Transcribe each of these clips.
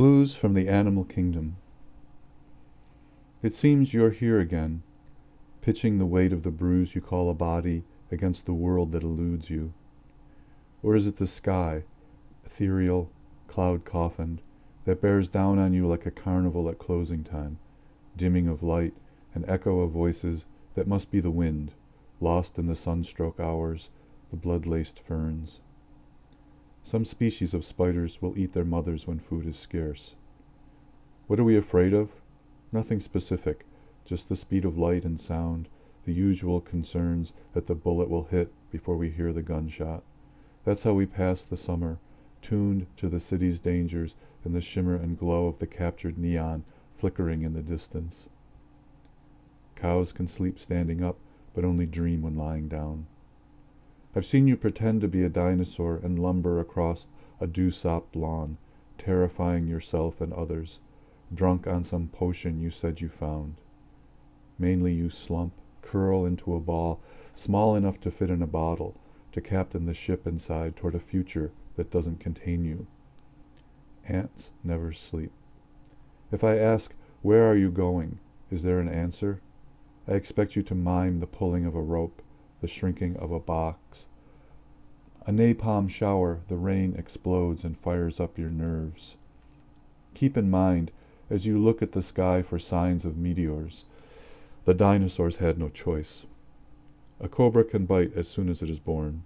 Clues from the Animal Kingdom. It seems you're here again, pitching the weight of the bruise you call a body against the world that eludes you. Or is it the sky, ethereal, cloud coffined, that bears down on you like a carnival at closing time, dimming of light, an echo of voices that must be the wind, lost in the sunstroke hours, the blood laced ferns? Some species of spiders will eat their mothers when food is scarce. What are we afraid of? Nothing specific, just the speed of light and sound, the usual concerns that the bullet will hit before we hear the gunshot. That's how we pass the summer, tuned to the city's dangers and the shimmer and glow of the captured neon flickering in the distance. Cows can sleep standing up, but only dream when lying down. I've seen you pretend to be a dinosaur and lumber across a dew-sopped lawn, terrifying yourself and others, drunk on some potion you said you found. Mainly you slump, curl into a ball, small enough to fit in a bottle, to captain the ship inside toward a future that doesn't contain you. Ants never sleep. If I ask, where are you going, is there an answer? I expect you to mime the pulling of a rope, the shrinking of a box. A napalm shower, the rain explodes and fires up your nerves. Keep in mind, as you look at the sky for signs of meteors, the dinosaurs had no choice. A cobra can bite as soon as it is born.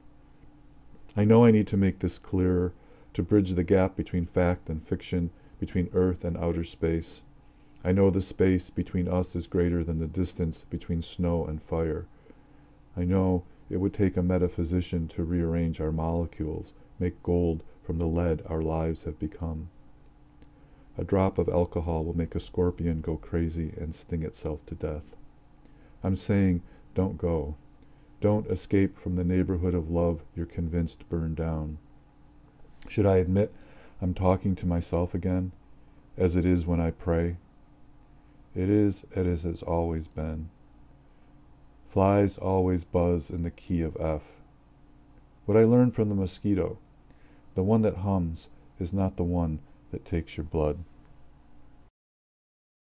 I know I need to make this clearer, to bridge the gap between fact and fiction, between earth and outer space. I know the space between us is greater than the distance between snow and fire. I know it would take a metaphysician to rearrange our molecules, make gold from the lead our lives have become. A drop of alcohol will make a scorpion go crazy and sting itself to death. I'm saying, don't go. Don't escape from the neighborhood of love you're convinced burned down. Should I admit I'm talking to myself again, as it is when I pray? It is as it has always been. Flies always buzz in the key of F. What I learned from the mosquito, the one that hums is not the one that takes your blood.